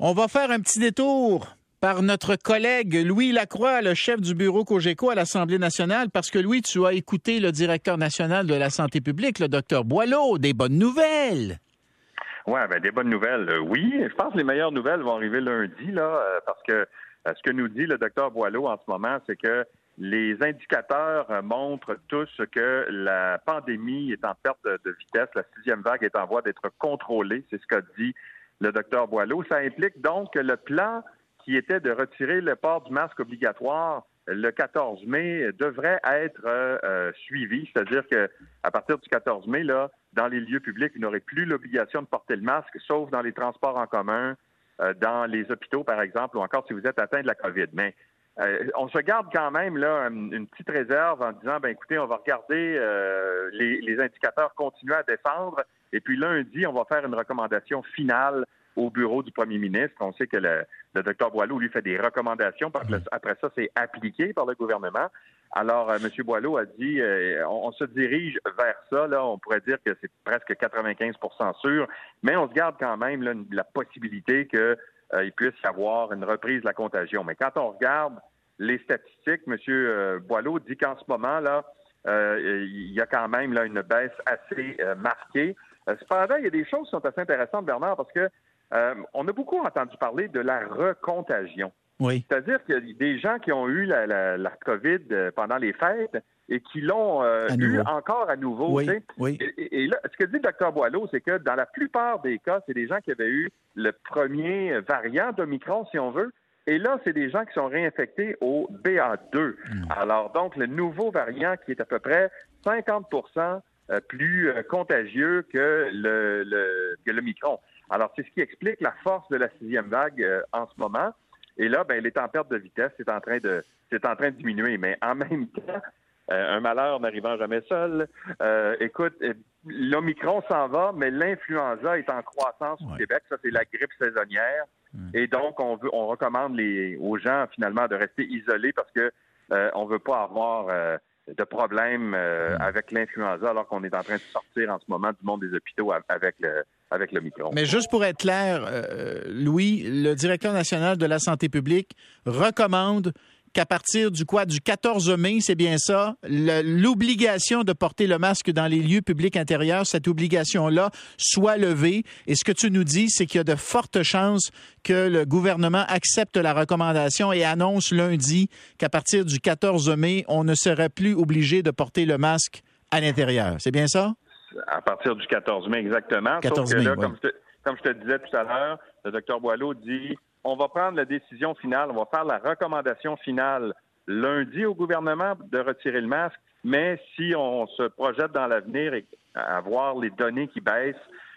On va faire un petit détour par notre collègue Louis Lacroix, le chef du bureau Cogeco à l'Assemblée nationale, parce que Louis, tu as écouté le directeur national de la santé publique, le docteur Boileau, des bonnes nouvelles? Oui, ben, des bonnes nouvelles, euh, oui. Je pense que les meilleures nouvelles vont arriver lundi, là, euh, parce que euh, ce que nous dit le docteur Boileau en ce moment, c'est que les indicateurs montrent tous que la pandémie est en perte de vitesse, la sixième vague est en voie d'être contrôlée, c'est ce qu'a dit le docteur Boileau. Ça implique donc que le plan qui était de retirer le port du masque obligatoire le 14 mai devrait être euh, euh, suivi, c'est-à-dire que à partir du 14 mai, là, dans les lieux publics, il n'aurait plus l'obligation de porter le masque, sauf dans les transports en commun, euh, dans les hôpitaux, par exemple, ou encore si vous êtes atteint de la COVID. Mais on se garde quand même là une petite réserve en disant, ben écoutez, on va regarder les, les indicateurs continuer à défendre, et puis lundi, on va faire une recommandation finale au bureau du premier ministre. On sait que le, docteur Boileau lui fait des recommandations. Après ça, c'est appliqué par le gouvernement. Alors, euh, M. Boileau a dit, euh, on, se dirige vers ça. Là, on pourrait dire que c'est presque 95% sûr, mais on se garde quand même la possibilité qu'il euh, puisse y avoir une reprise de la contagion. Mais quand on regarde les statistiques, M. Boileau dit qu'en ce moment, là, il y a quand même là, une baisse assez marquée. Cependant, il y a des choses qui sont assez intéressantes, Bernard, parce que euh, on a beaucoup entendu parler de la recontagion. Oui. C'est-à-dire qu'il y a des gens qui ont eu la, la, COVID euh, pendant les fêtes et qui l'ont euh, eu encore à nouveau. Oui, oui. Et, là, ce que dit le docteur Boileau, c'est que dans la plupart des cas, c'est des gens qui avaient eu le premier variant d'Omicron, si on veut. Et là, c'est des gens qui sont réinfectés au BA2. Hmm. Alors, donc, le nouveau variant qui est à peu près 50 plus contagieux que le, le, que l'Omicron. Alors, c'est ce qui explique la force de la sixième vague euh, en ce moment. Et là, ben, elle est en perte de vitesse, c'est en train de, c'est en train de diminuer. Mais en même temps, euh, un malheur n'arrivant jamais seul. Euh, écoute, l'Omicron s'en va, mais l'influenza est en croissance au Québec. Ça, c'est la grippe saisonnière. Hmm. Et donc, on veut, on recommande les, aux gens finalement de rester isolés parce que on veut pas avoir de problèmes hmm. avec l'influenza alors qu'on est en train de sortir en ce moment du monde des hôpitaux avec le avec le micro. Mais juste pour être clair, euh, Louis, le directeur national de la santé publique recommande qu'à partir du quoi du 14 mai, c'est bien ça, l'obligation de porter le masque dans les lieux publics intérieurs, cette obligation-là soit levée. Et ce que tu nous dis, c'est qu'il y a de fortes chances que le gouvernement accepte la recommandation et annonce lundi qu'à partir du 14 mai, on ne serait plus obligé de porter le masque à l'intérieur. C'est bien ça? à partir du 14 mai exactement. 14 mai, comme, je te, disais tout à l'heure, le docteur Boileau dit on va prendre la décision finale, on va faire la recommandation finale lundi au gouvernement de retirer le masque, mais si on se projette dans l'avenir et à voir les données qui baissent,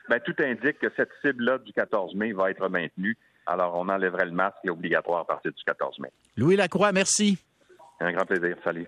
ben, tout indique que cette cible-là du 14 mai va être maintenue. Alors, on enlèverait le masque qui est obligatoire à partir du 14 mai. Louis Lacroix, merci. Un grand plaisir. Salut.